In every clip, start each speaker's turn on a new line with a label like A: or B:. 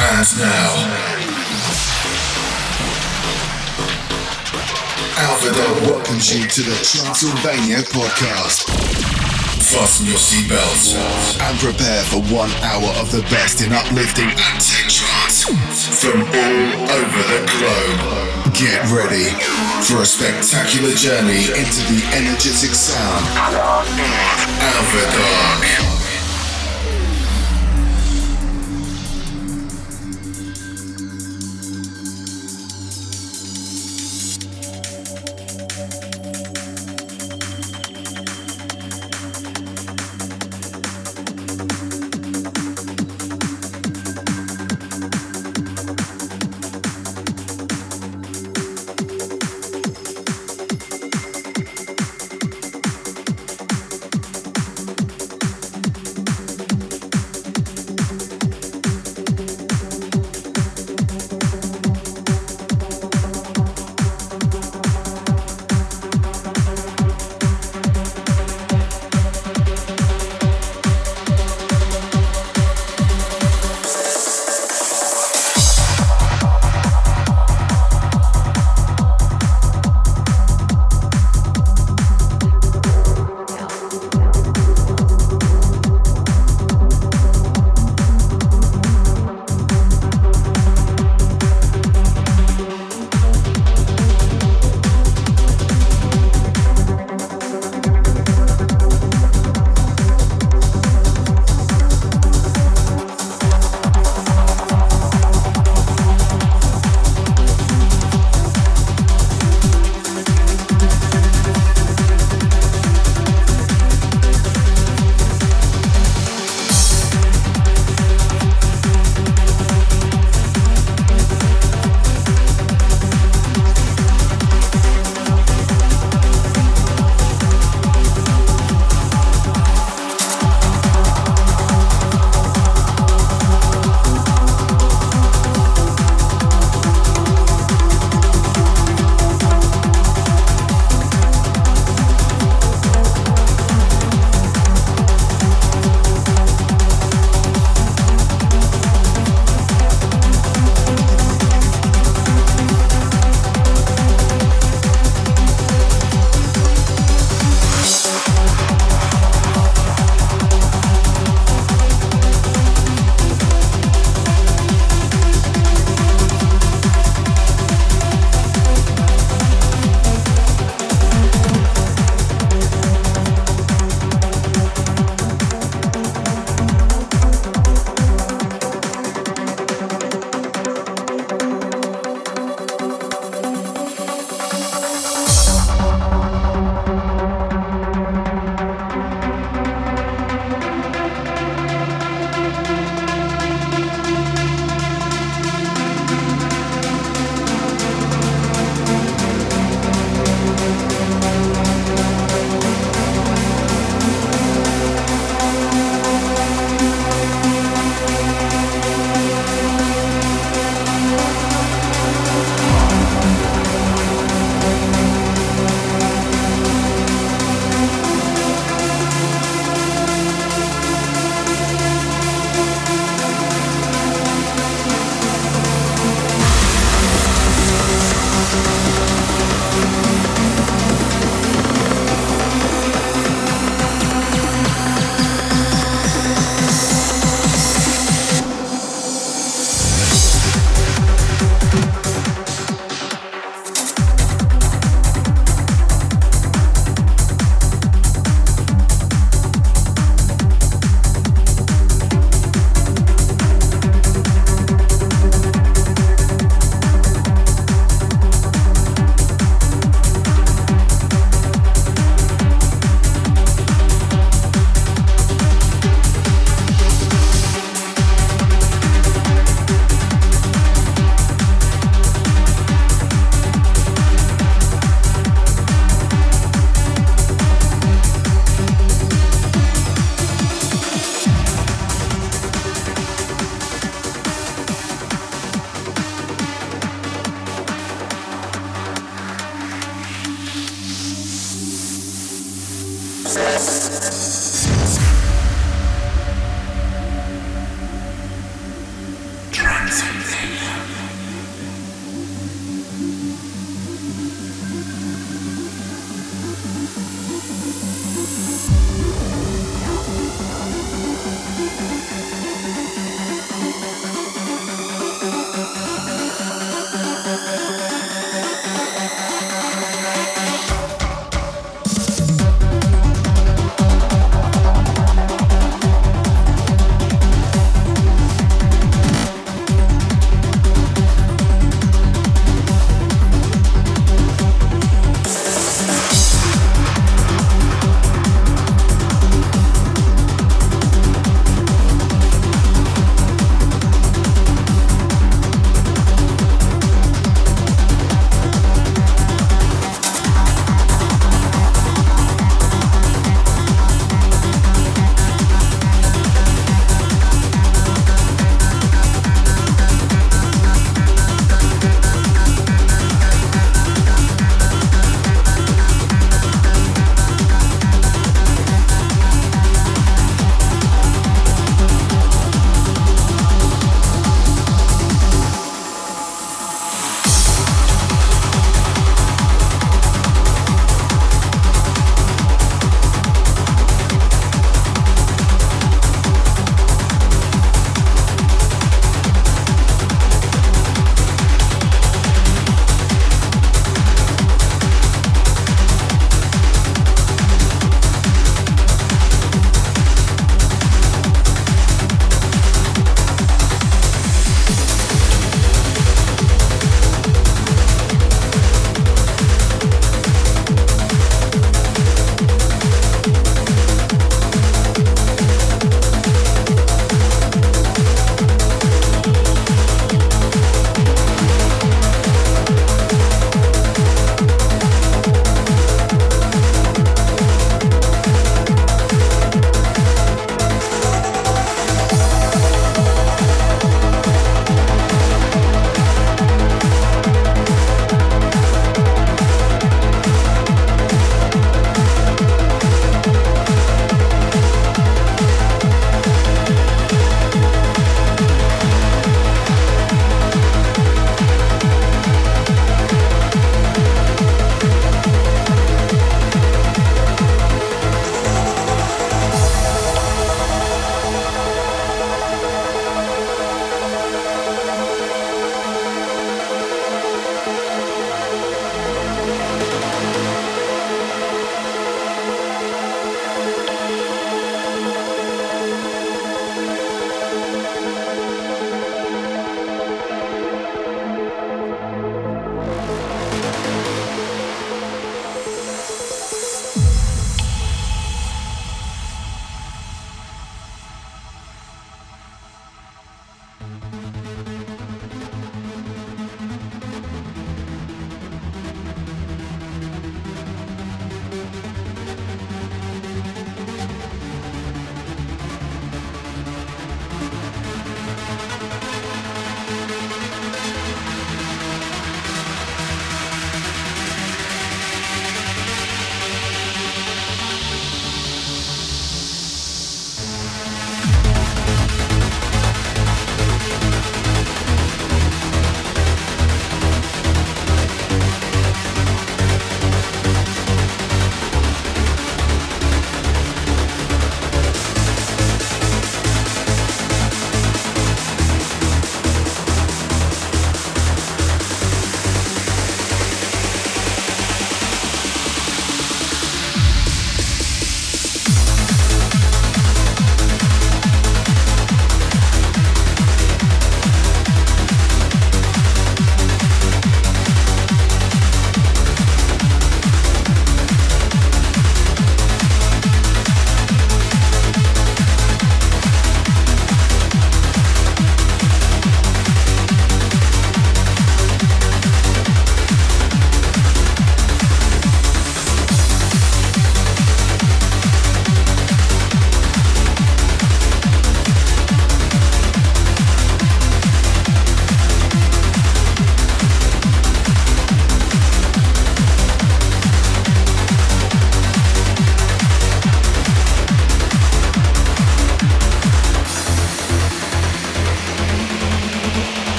A: And now, welcomes you to the Transylvania podcast. Fasten your seatbelts and prepare for one hour of the best in uplifting and trance from all over the globe. Get ready for a spectacular journey into the energetic sound of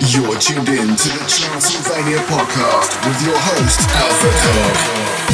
A: You're tuned in to the Transylvania podcast with your host, Alpha Dog.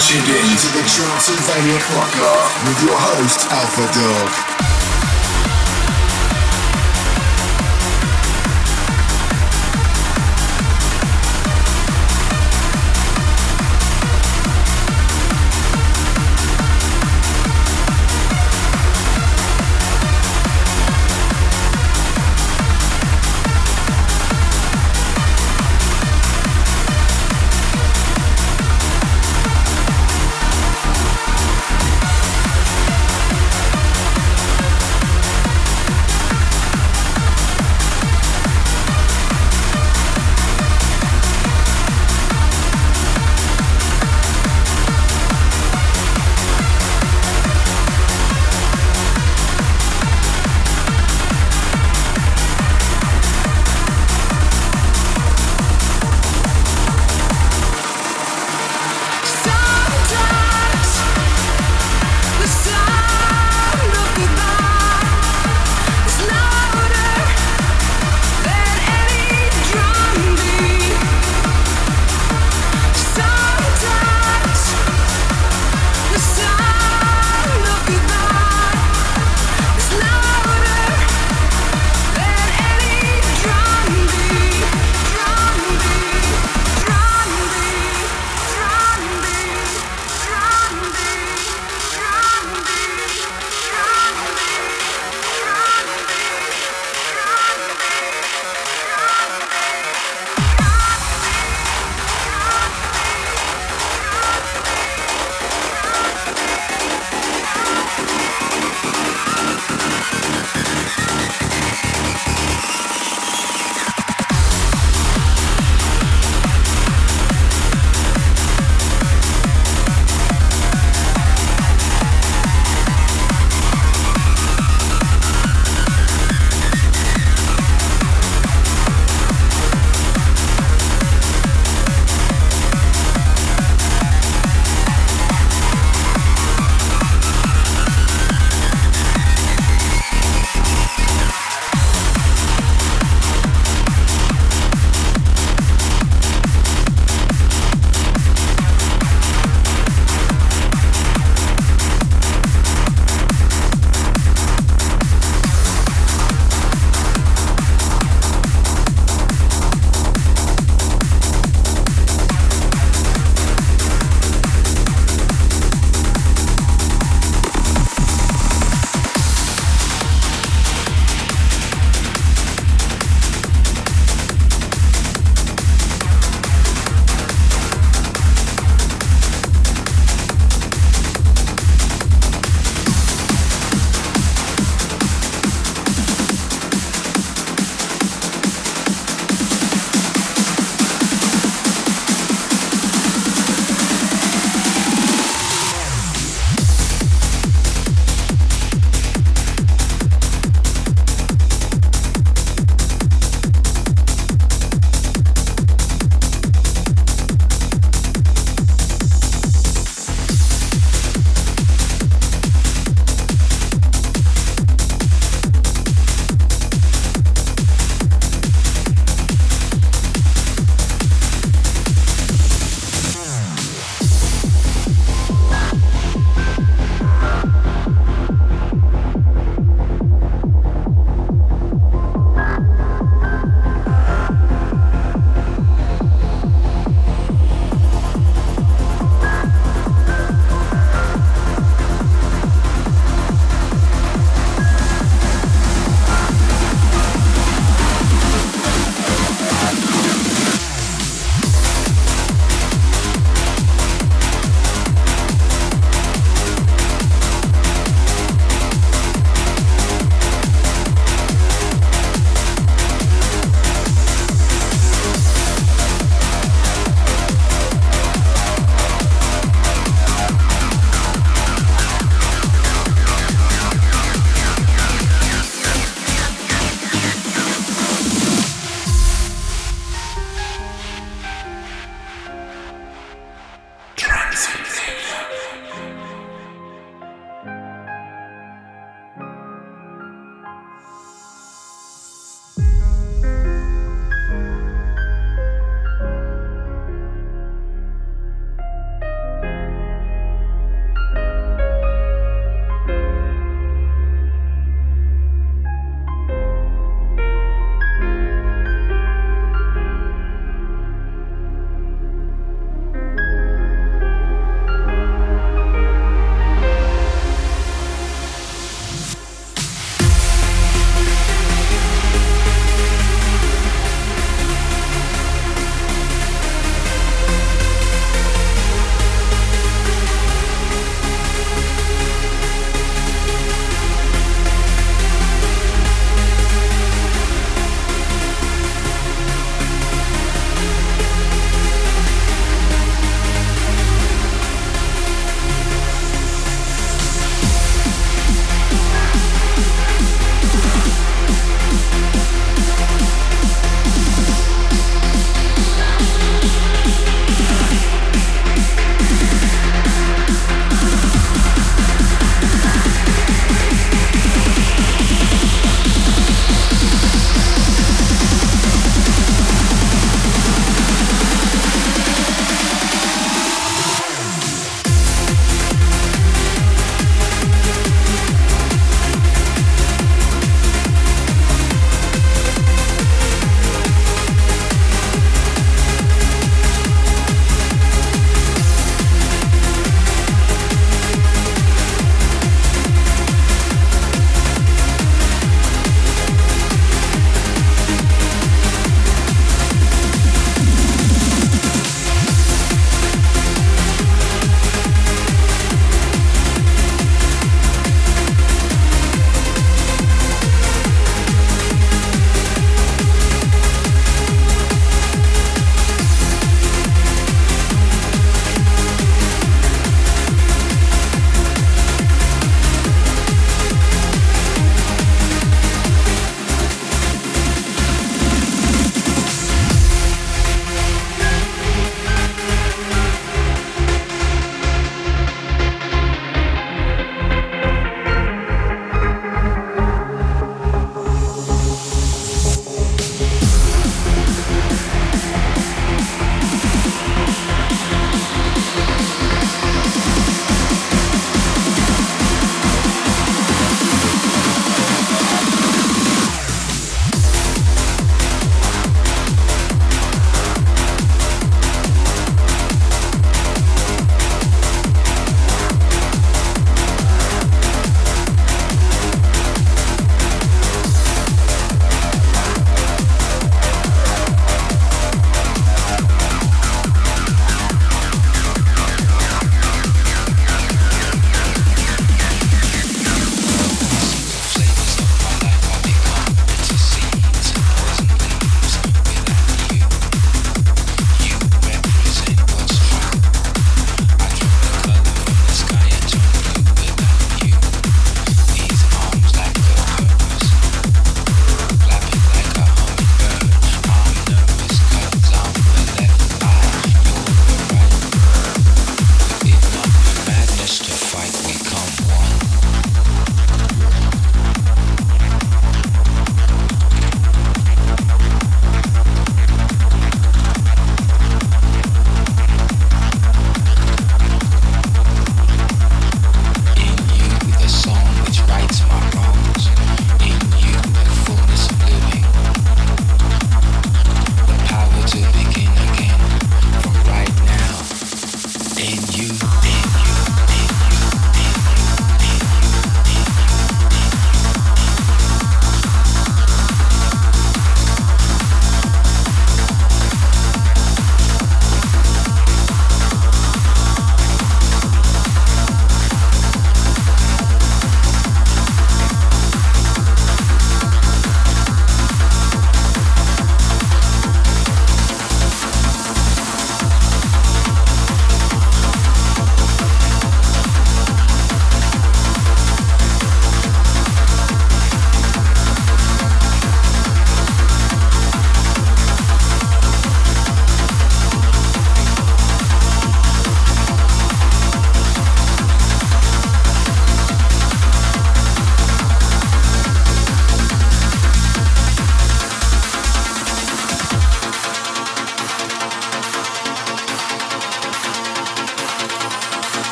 A: Tuned in to the Transylvania Clock with your host, Alpha Dog.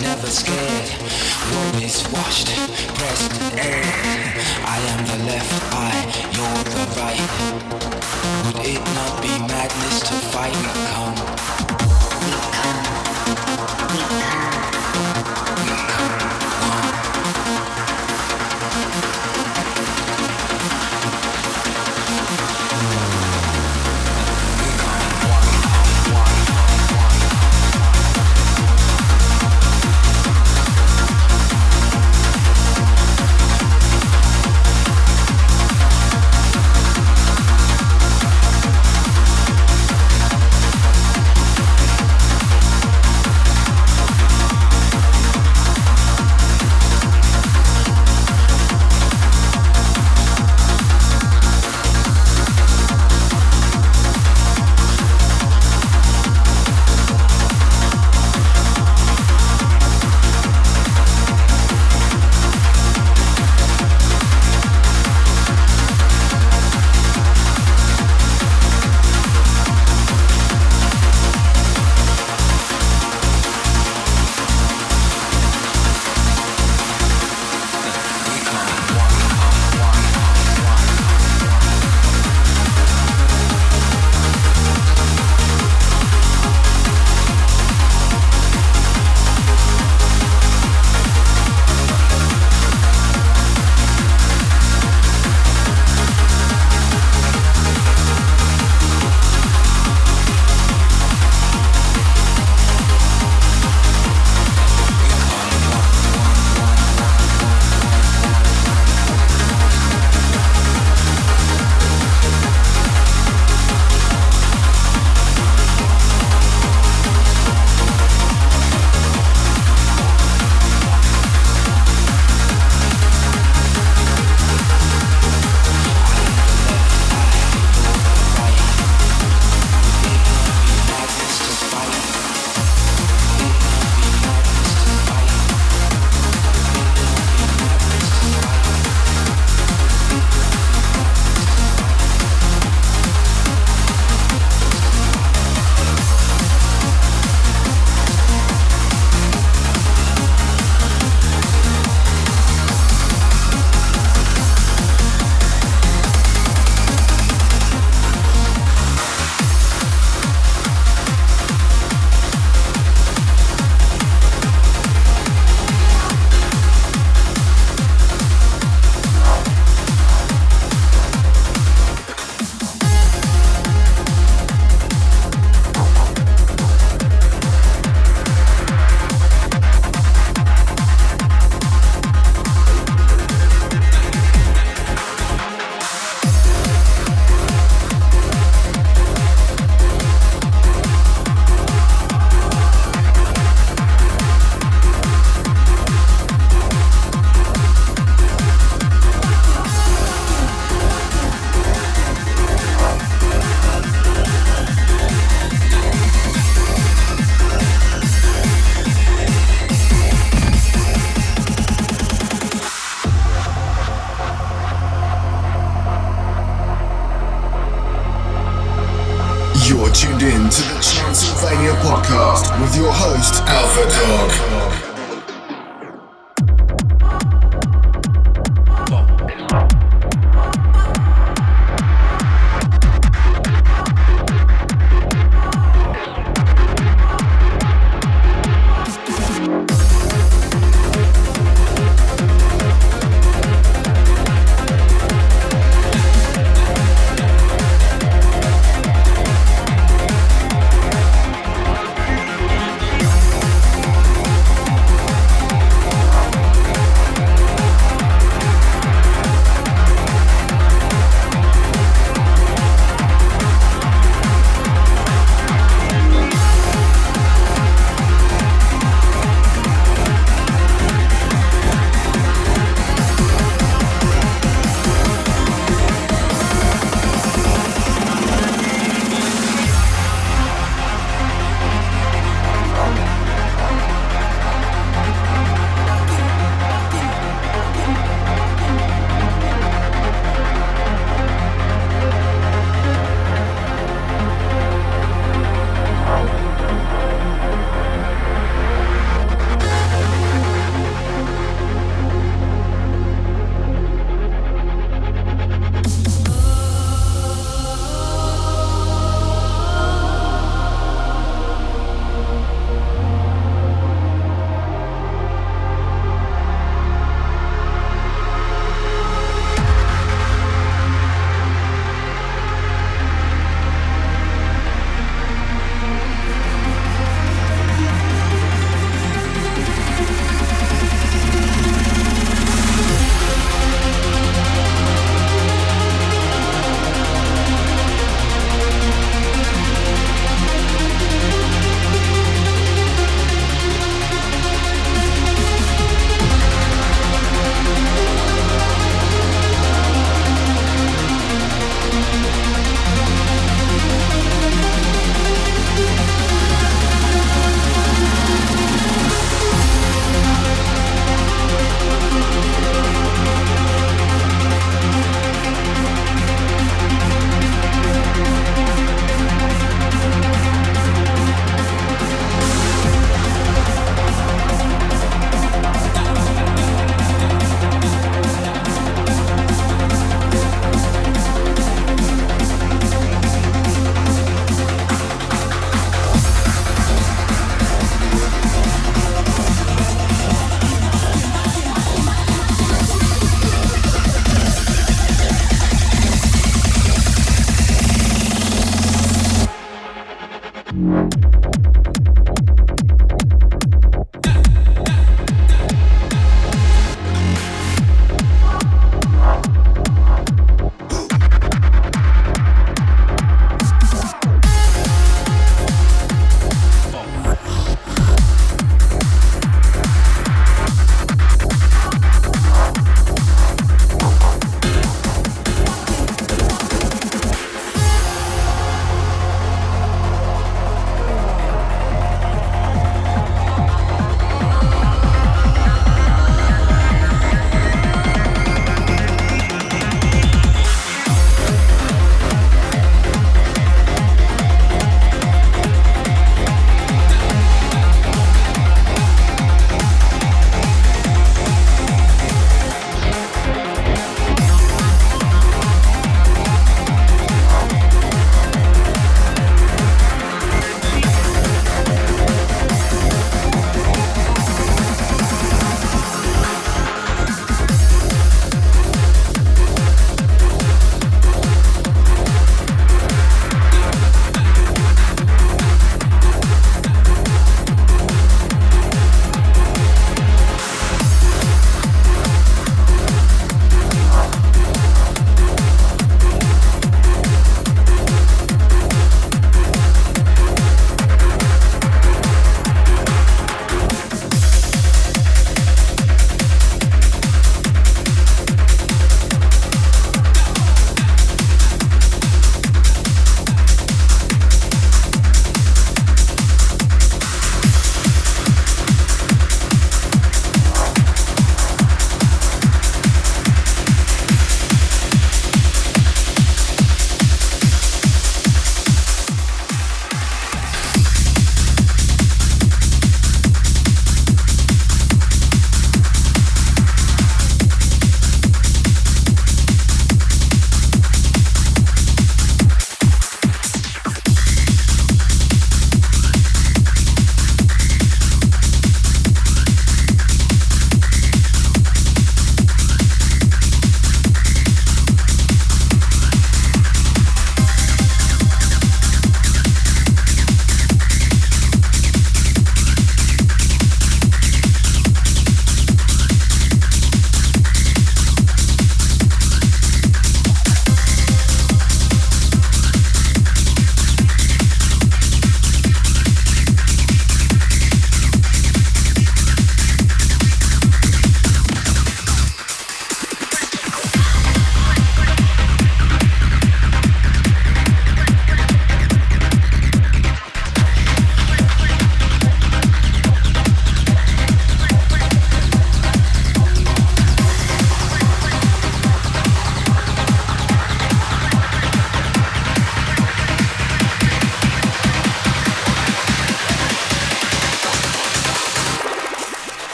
B: never scared. Always washed, pressed air. I am the left eye, you're the right. Would it not be madness to fight Podcast with your
C: host, Alpha Dog.